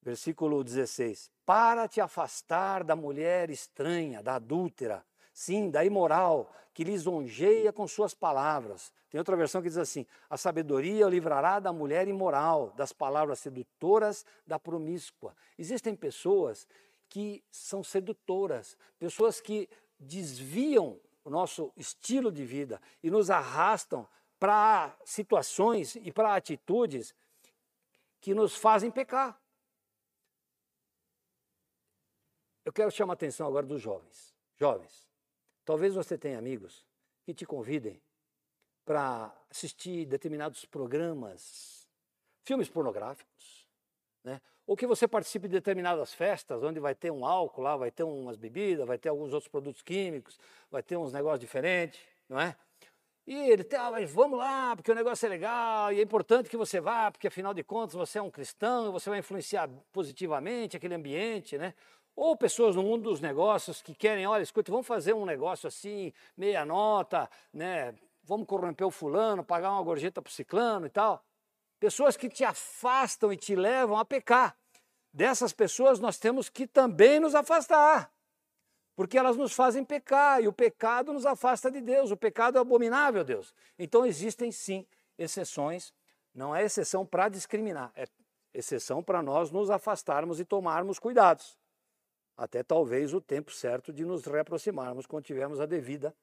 Versículo 16: Para te afastar da mulher estranha, da adúltera, sim, da imoral, que lisonjeia com suas palavras. Tem outra versão que diz assim: a sabedoria o livrará da mulher imoral, das palavras sedutoras da promíscua. Existem pessoas que são sedutoras, pessoas que desviam o nosso estilo de vida e nos arrastam para situações e para atitudes que nos fazem pecar. Eu quero chamar a atenção agora dos jovens. Jovens, Talvez você tenha amigos que te convidem para assistir determinados programas, filmes pornográficos, né? Ou que você participe de determinadas festas, onde vai ter um álcool lá, vai ter umas bebidas, vai ter alguns outros produtos químicos, vai ter uns negócios diferentes, não é? E ele ah, mas vamos lá, porque o negócio é legal, e é importante que você vá, porque afinal de contas você é um cristão, você vai influenciar positivamente aquele ambiente, né? Ou pessoas no mundo dos negócios que querem, olha, escuta, vamos fazer um negócio assim, meia nota, né? Vamos corromper o fulano, pagar uma gorjeta para o ciclano e tal. Pessoas que te afastam e te levam a pecar. Dessas pessoas nós temos que também nos afastar. Porque elas nos fazem pecar e o pecado nos afasta de Deus. O pecado é abominável Deus. Então existem sim exceções. Não é exceção para discriminar, é exceção para nós nos afastarmos e tomarmos cuidados até talvez o tempo certo de nos reaproximarmos quando tivermos a devida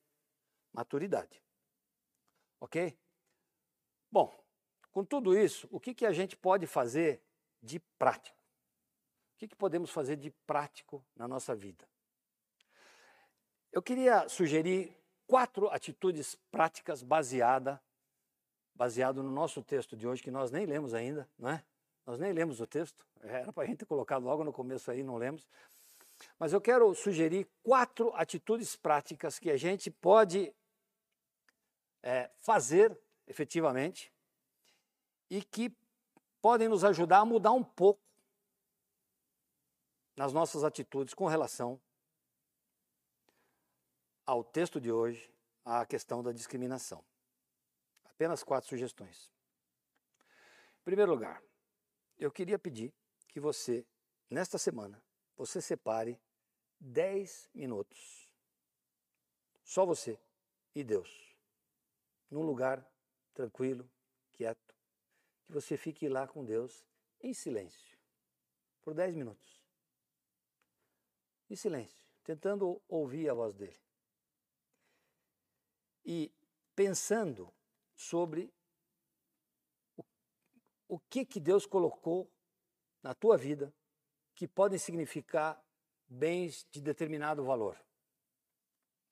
maturidade. Ok? Bom, com tudo isso, o que, que a gente pode fazer de prático? O que, que podemos fazer de prático na nossa vida? Eu queria sugerir quatro atitudes práticas baseada, baseado no nosso texto de hoje, que nós nem lemos ainda, não é? Nós nem lemos o texto, era para a gente ter colocado logo no começo aí, não lemos. Mas eu quero sugerir quatro atitudes práticas que a gente pode é, fazer efetivamente e que podem nos ajudar a mudar um pouco nas nossas atitudes com relação ao texto de hoje, à questão da discriminação. Apenas quatro sugestões. Em primeiro lugar, eu queria pedir que você, nesta semana, você separe 10 minutos. Só você e Deus. Num lugar tranquilo, quieto. Que você fique lá com Deus em silêncio. Por 10 minutos. Em silêncio, tentando ouvir a voz dele. E pensando sobre o, o que, que Deus colocou na tua vida que podem significar bens de determinado valor.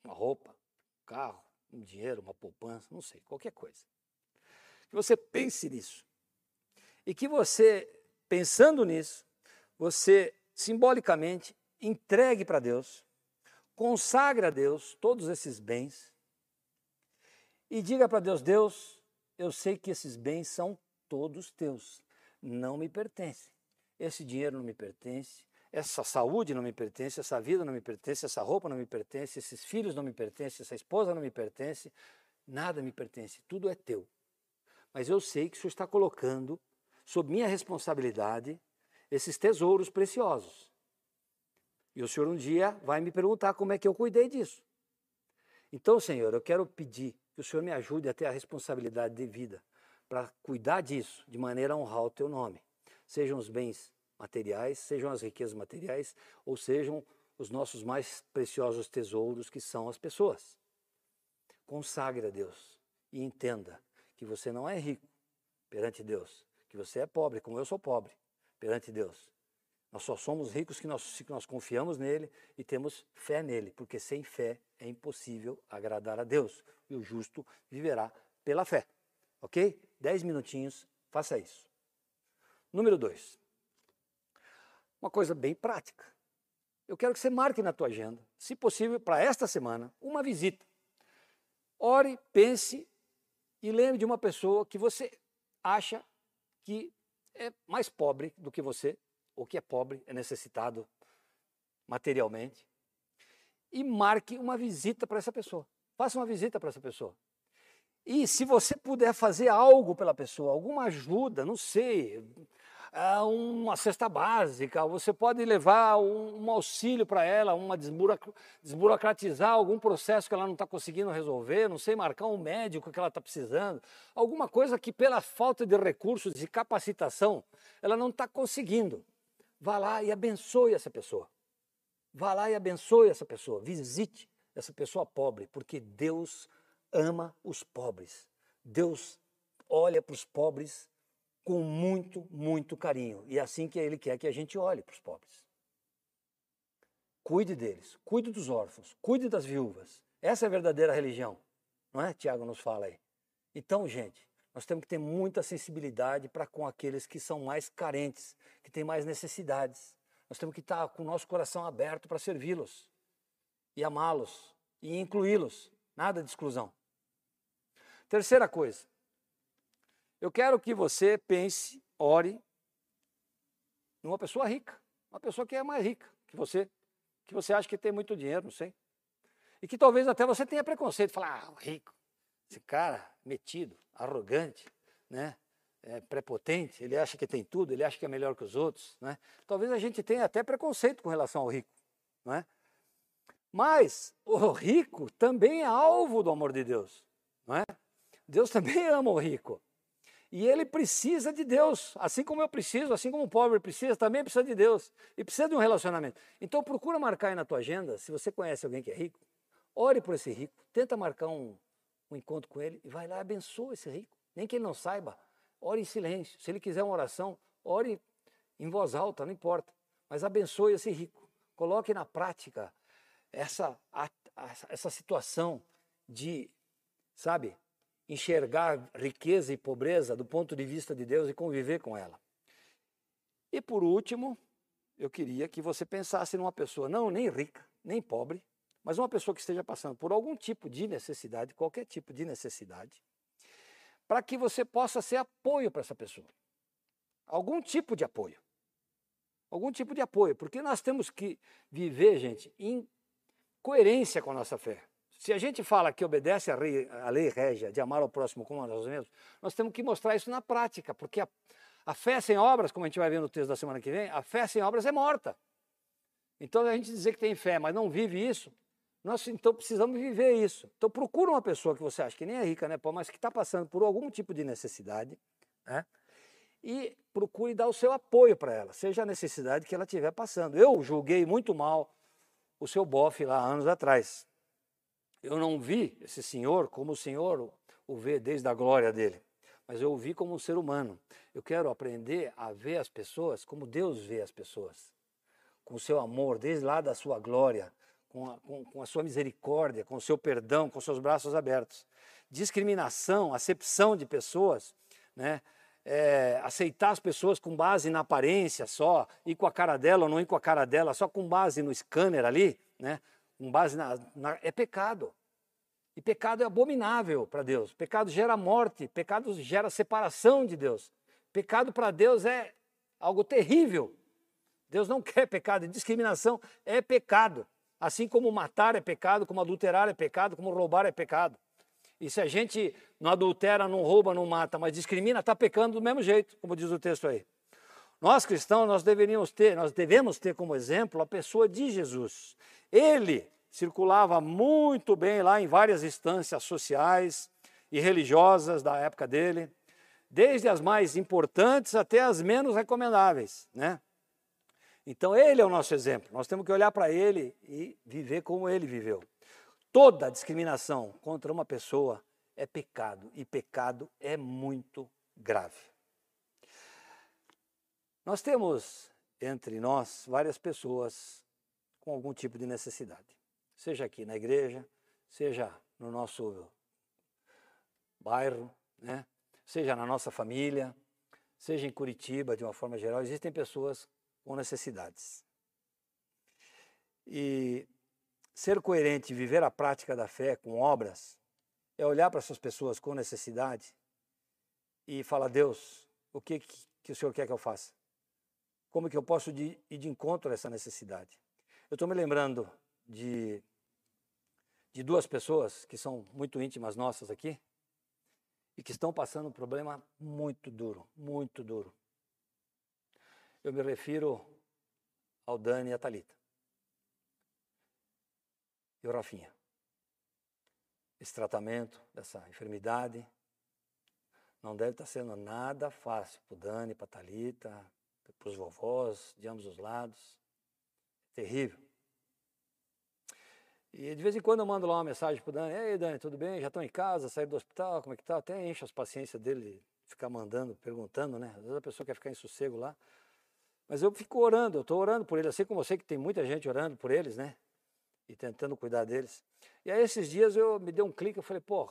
Uma roupa, um carro, um dinheiro, uma poupança, não sei, qualquer coisa. Que você pense nisso. E que você, pensando nisso, você simbolicamente entregue para Deus, consagre a Deus todos esses bens e diga para Deus: Deus, eu sei que esses bens são todos teus, não me pertencem. Esse dinheiro não me pertence, essa saúde não me pertence, essa vida não me pertence, essa roupa não me pertence, esses filhos não me pertencem, essa esposa não me pertence, nada me pertence, tudo é teu. Mas eu sei que o Senhor está colocando sob minha responsabilidade esses tesouros preciosos. E o Senhor um dia vai me perguntar como é que eu cuidei disso. Então, Senhor, eu quero pedir que o Senhor me ajude a ter a responsabilidade de vida para cuidar disso de maneira a honrar o teu nome. Sejam os bens materiais, sejam as riquezas materiais, ou sejam os nossos mais preciosos tesouros, que são as pessoas. Consagre a Deus e entenda que você não é rico perante Deus, que você é pobre, como eu sou pobre perante Deus. Nós só somos ricos que nós, se nós confiamos nele e temos fé nele, porque sem fé é impossível agradar a Deus. E o justo viverá pela fé. Ok? Dez minutinhos, faça isso. Número dois. Uma coisa bem prática. Eu quero que você marque na tua agenda, se possível, para esta semana, uma visita. Ore, pense e lembre de uma pessoa que você acha que é mais pobre do que você, ou que é pobre, é necessitado materialmente, e marque uma visita para essa pessoa. Faça uma visita para essa pessoa. E se você puder fazer algo pela pessoa, alguma ajuda, não sei, uma cesta básica, você pode levar um, auxílio para ela, uma desburocratizar algum processo que ela não está conseguindo resolver, não sei, marcar um médico que ela está precisando, alguma coisa que pela falta de recursos e capacitação ela não está conseguindo. Vá lá e abençoe essa pessoa. Vá lá e abençoe essa pessoa. Visite essa pessoa pobre, porque Deus ama os pobres. Deus olha para os pobres com muito, muito carinho. E é assim que Ele quer que a gente olhe para os pobres. Cuide deles, cuide dos órfãos, cuide das viúvas. Essa é a verdadeira religião, não é? Tiago nos fala aí. Então, gente, nós temos que ter muita sensibilidade para com aqueles que são mais carentes, que têm mais necessidades. Nós temos que estar com o nosso coração aberto para servi-los e amá-los e incluí-los. Nada de exclusão. Terceira coisa, eu quero que você pense, ore numa pessoa rica, uma pessoa que é mais rica que você, que você acha que tem muito dinheiro, não sei. E que talvez até você tenha preconceito, falar, ah, rico, esse cara metido, arrogante, né? É, prepotente, ele acha que tem tudo, ele acha que é melhor que os outros, né? Talvez a gente tenha até preconceito com relação ao rico, não é? Mas o rico também é alvo do amor de Deus, não é? Deus também ama o rico. E ele precisa de Deus, assim como eu preciso, assim como o pobre precisa, também precisa de Deus. E precisa de um relacionamento. Então procura marcar aí na tua agenda, se você conhece alguém que é rico, ore por esse rico, tenta marcar um, um encontro com ele e vai lá, abençoa esse rico. Nem que ele não saiba, ore em silêncio. Se ele quiser uma oração, ore em voz alta, não importa. Mas abençoe esse rico. Coloque na prática essa, a, a, essa situação de, sabe, enxergar riqueza e pobreza do ponto de vista de Deus e conviver com ela. E por último, eu queria que você pensasse numa pessoa não nem rica, nem pobre, mas uma pessoa que esteja passando por algum tipo de necessidade, qualquer tipo de necessidade, para que você possa ser apoio para essa pessoa. Algum tipo de apoio. Algum tipo de apoio, porque nós temos que viver, gente, em coerência com a nossa fé. Se a gente fala que obedece à lei, à lei régia de amar ao próximo como a nós mesmos, nós temos que mostrar isso na prática, porque a, a fé sem obras, como a gente vai ver no texto da semana que vem, a fé sem obras é morta. Então a gente dizer que tem fé, mas não vive isso, nós então precisamos viver isso. Então procura uma pessoa que você acha que nem é rica, né, mas que está passando por algum tipo de necessidade, né? E procure dar o seu apoio para ela, seja a necessidade que ela estiver passando. Eu julguei muito mal o seu bofe lá anos atrás. Eu não vi esse senhor como o senhor o vê desde a glória dele, mas eu o vi como um ser humano. Eu quero aprender a ver as pessoas como Deus vê as pessoas, com o seu amor, desde lá da sua glória, com a, com, com a sua misericórdia, com o seu perdão, com seus braços abertos. Discriminação, acepção de pessoas, né? É, aceitar as pessoas com base na aparência só, ir com a cara dela ou não ir com a cara dela, só com base no scanner ali, né? Com base na, na é pecado. E pecado é abominável para Deus. Pecado gera morte, pecado gera separação de Deus. Pecado para Deus é algo terrível. Deus não quer pecado, discriminação é pecado. Assim como matar é pecado, como adulterar é pecado, como roubar é pecado. E se a gente não adultera, não rouba, não mata, mas discrimina, está pecando do mesmo jeito, como diz o texto aí. Nós cristãos, nós deveríamos ter, nós devemos ter como exemplo a pessoa de Jesus. Ele circulava muito bem lá em várias instâncias sociais e religiosas da época dele, desde as mais importantes até as menos recomendáveis, né? Então ele é o nosso exemplo. Nós temos que olhar para ele e viver como ele viveu. Toda discriminação contra uma pessoa é pecado e pecado é muito grave. Nós temos entre nós várias pessoas com algum tipo de necessidade, seja aqui na igreja, seja no nosso bairro, né? seja na nossa família, seja em Curitiba de uma forma geral, existem pessoas com necessidades. E ser coerente e viver a prática da fé com obras é olhar para essas pessoas com necessidade e falar: Deus, o que, que o Senhor quer que eu faça? Como que eu posso ir de encontro a essa necessidade? Eu estou me lembrando de, de duas pessoas que são muito íntimas nossas aqui e que estão passando um problema muito duro, muito duro. Eu me refiro ao Dani e a Talita. E o Rafinha. Esse tratamento dessa enfermidade não deve estar sendo nada fácil para o Dani, para a Talita, para os vovós, de ambos os lados. Terrível. E de vez em quando eu mando lá uma mensagem para o Dani, ei Dani, tudo bem? Já estão em casa, saíram do hospital, como é que tá? Até enche as paciências dele ficar mandando, perguntando, né? Às vezes a pessoa quer ficar em sossego lá. Mas eu fico orando, eu estou orando por eles, assim como você que tem muita gente orando por eles, né? E tentando cuidar deles. E aí esses dias eu me dei um clique, eu falei, pô,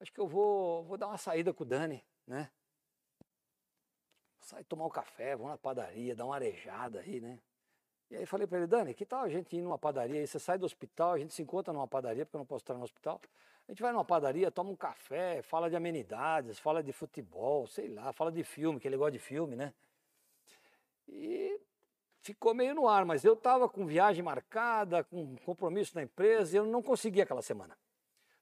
acho que eu vou, vou dar uma saída com o Dani, né? Sai tomar um café, vamos na padaria, dar uma arejada aí, né? E aí falei para ele, Dani, que tal a gente ir numa padaria? Aí você sai do hospital, a gente se encontra numa padaria, porque eu não posso estar no hospital. A gente vai numa padaria, toma um café, fala de amenidades, fala de futebol, sei lá, fala de filme, que ele gosta de filme, né? E ficou meio no ar, mas eu estava com viagem marcada, com compromisso na empresa, e eu não consegui aquela semana.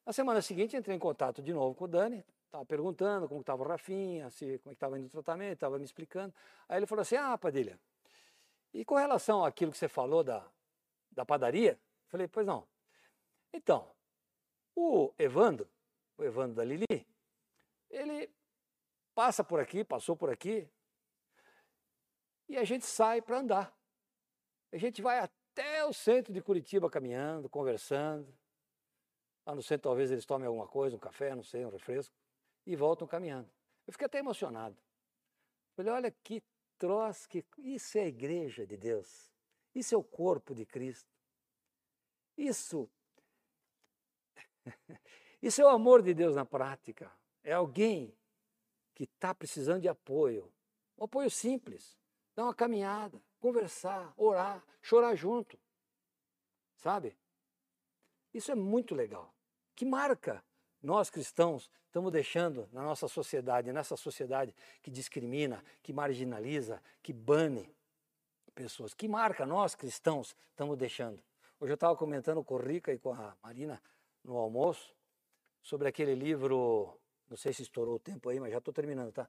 Na semana seguinte, entrei em contato de novo com o Dani, estava perguntando como estava o Rafinha, se, como é estava indo o tratamento, estava me explicando. Aí ele falou assim, ah, Padilha, e com relação àquilo que você falou da, da padaria? Falei, pois não. Então, o Evandro, o Evandro da Lili, ele passa por aqui, passou por aqui, e a gente sai para andar. A gente vai até o centro de Curitiba caminhando, conversando. Lá no centro talvez eles tomem alguma coisa, um café, não sei, um refresco, e voltam caminhando. Eu fiquei até emocionado. Falei, olha que troço, que... isso é a igreja de Deus. Isso é o corpo de Cristo. Isso, isso é o amor de Deus na prática. É alguém que está precisando de apoio. Um apoio simples dar uma caminhada, conversar, orar, chorar junto. Sabe? Isso é muito legal. Que marca nós cristãos estamos deixando na nossa sociedade, nessa sociedade que discrimina, que marginaliza, que bane pessoas. Que marca nós cristãos estamos deixando? Hoje eu estava comentando com o Rica e com a Marina no almoço sobre aquele livro, não sei se estourou o tempo aí, mas já estou terminando, tá?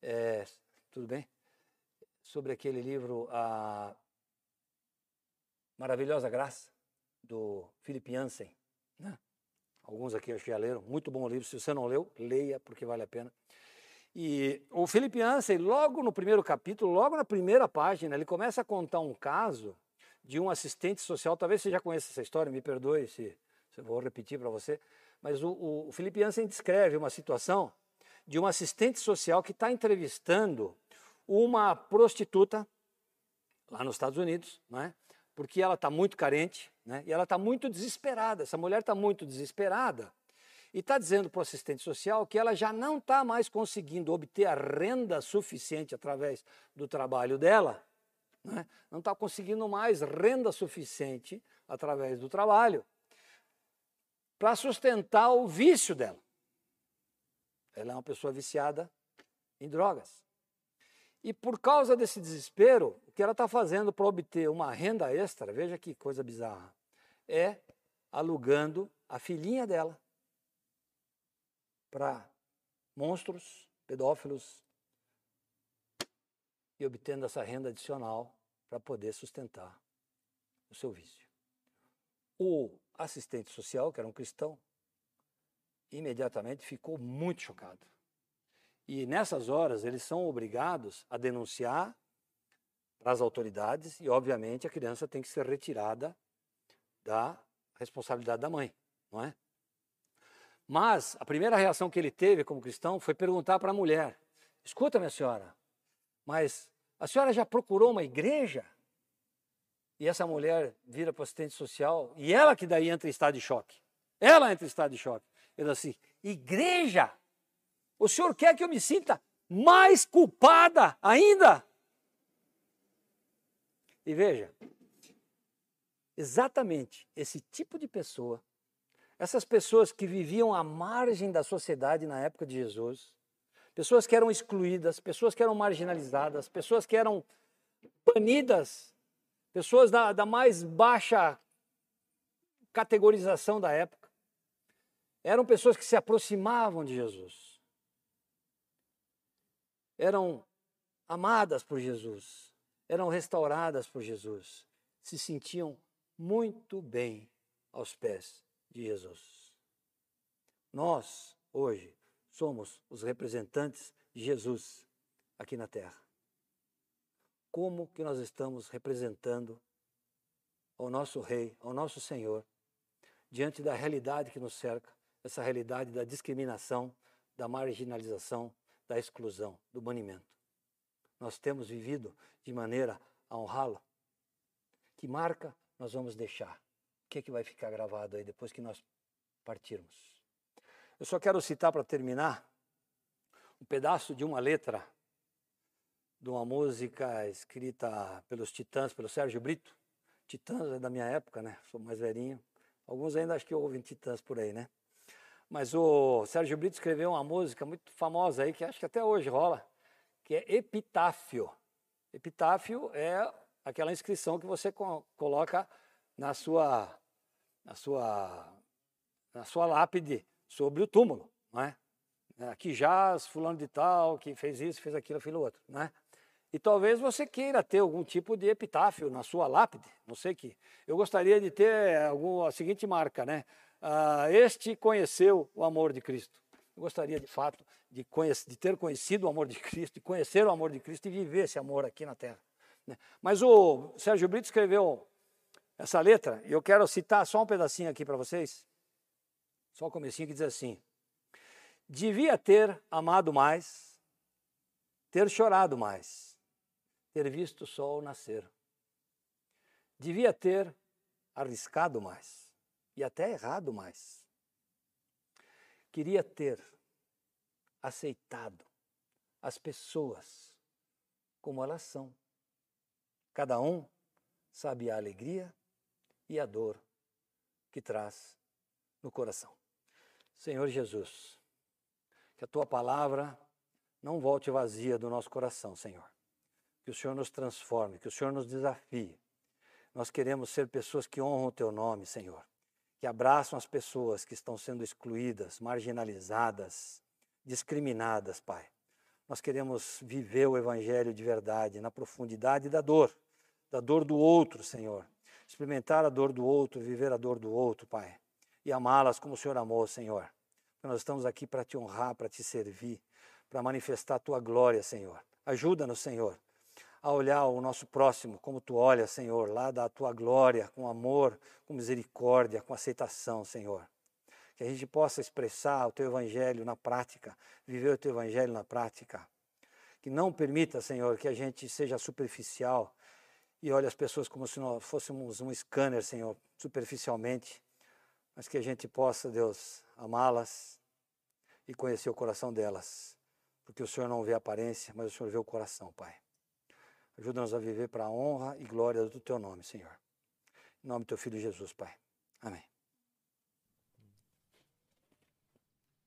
É, tudo bem? sobre aquele livro a Maravilhosa Graça, do Philip Jansen. Né? Alguns aqui acho que já leram. Muito bom livro. Se você não leu, leia, porque vale a pena. E o Philip Jansen, logo no primeiro capítulo, logo na primeira página, ele começa a contar um caso de um assistente social. Talvez você já conheça essa história, me perdoe se, se eu vou repetir para você. Mas o, o, o Philip Jansen descreve uma situação de um assistente social que está entrevistando uma prostituta lá nos Estados Unidos, não é? Porque ela está muito carente né? e ela está muito desesperada. Essa mulher está muito desesperada e está dizendo para o assistente social que ela já não está mais conseguindo obter a renda suficiente através do trabalho dela, né? não está conseguindo mais renda suficiente através do trabalho para sustentar o vício dela. Ela é uma pessoa viciada em drogas. E por causa desse desespero, o que ela está fazendo para obter uma renda extra, veja que coisa bizarra, é alugando a filhinha dela para monstros, pedófilos, e obtendo essa renda adicional para poder sustentar o seu vício. O assistente social, que era um cristão, imediatamente ficou muito chocado. E nessas horas eles são obrigados a denunciar para as autoridades e, obviamente, a criança tem que ser retirada da responsabilidade da mãe, não é? Mas a primeira reação que ele teve como cristão foi perguntar para a mulher: Escuta, minha senhora, mas a senhora já procurou uma igreja? E essa mulher vira para o assistente social e ela que daí entra em estado de choque. Ela entra em estado de choque. Ele assim: Igreja? O senhor quer que eu me sinta mais culpada ainda? E veja, exatamente esse tipo de pessoa, essas pessoas que viviam à margem da sociedade na época de Jesus, pessoas que eram excluídas, pessoas que eram marginalizadas, pessoas que eram banidas, pessoas da, da mais baixa categorização da época, eram pessoas que se aproximavam de Jesus eram amadas por Jesus, eram restauradas por Jesus, se sentiam muito bem aos pés de Jesus. Nós, hoje, somos os representantes de Jesus aqui na terra. Como que nós estamos representando ao nosso Rei, ao nosso Senhor, diante da realidade que nos cerca, essa realidade da discriminação, da marginalização, da exclusão, do banimento. Nós temos vivido de maneira a honrá-lo. Que marca nós vamos deixar? O que, é que vai ficar gravado aí depois que nós partirmos? Eu só quero citar para terminar um pedaço de uma letra de uma música escrita pelos Titãs, pelo Sérgio Brito. Titãs é da minha época, né? Sou mais velhinho. Alguns ainda acho que ouvem Titãs por aí, né? Mas o Sérgio Brito escreveu uma música muito famosa aí, que acho que até hoje rola, que é Epitáfio. Epitáfio é aquela inscrição que você coloca na sua, na sua, na sua lápide sobre o túmulo, não é? é aqui jaz fulano de tal, que fez isso, fez aquilo, aquilo outro, não é? E talvez você queira ter algum tipo de epitáfio na sua lápide, não sei que. Eu gostaria de ter algum, a seguinte marca, né? Ah, este conheceu o amor de Cristo. Eu gostaria, de fato, de, de, ter conhecido o amor de Cristo, de conhecer o amor de Cristo e viver esse amor aqui na terra. Né? Mas o Sérgio Brito escreveu essa letra, e eu quero citar só um pedacinho aqui para vocês, só o comecinho que diz assim, devia ter amado mais, ter chorado mais, ter visto o sol nascer. Devia ter arriscado mais e até errado mais. Queria ter aceitado as pessoas como elas são. Cada um sabe a alegria e a dor que traz no coração. Senhor Jesus, que a tua palavra não volte vazia do nosso coração, Senhor. Que o Senhor nos transforme, que o Senhor nos desafie. Nós queremos ser pessoas que honram o teu nome, Senhor que abraçam as pessoas que estão sendo excluídas, marginalizadas, discriminadas, Pai. Nós queremos viver o Evangelho de verdade, na profundidade da dor, da dor do outro, Senhor. experimentar a dor do outro, viver a dor do outro, Pai, e amá-las como o Senhor amou, Senhor. Nós estamos aqui para te honrar, para te servir, para manifestar a tua glória, Senhor. Ajuda-nos, Senhor, a olhar o nosso próximo como tu olhas, Senhor, lá da tua glória, com amor, com misericórdia, com aceitação, Senhor. Que a gente possa expressar o teu evangelho na prática, viver o teu evangelho na prática. Que não permita, Senhor, que a gente seja superficial e olhe as pessoas como se nós fôssemos um scanner, Senhor, superficialmente, mas que a gente possa, Deus, amá-las e conhecer o coração delas. Porque o Senhor não vê a aparência, mas o Senhor vê o coração, Pai. Ajuda-nos a viver para a honra e glória do Teu nome, Senhor. Em nome do Teu Filho Jesus, Pai. Amém.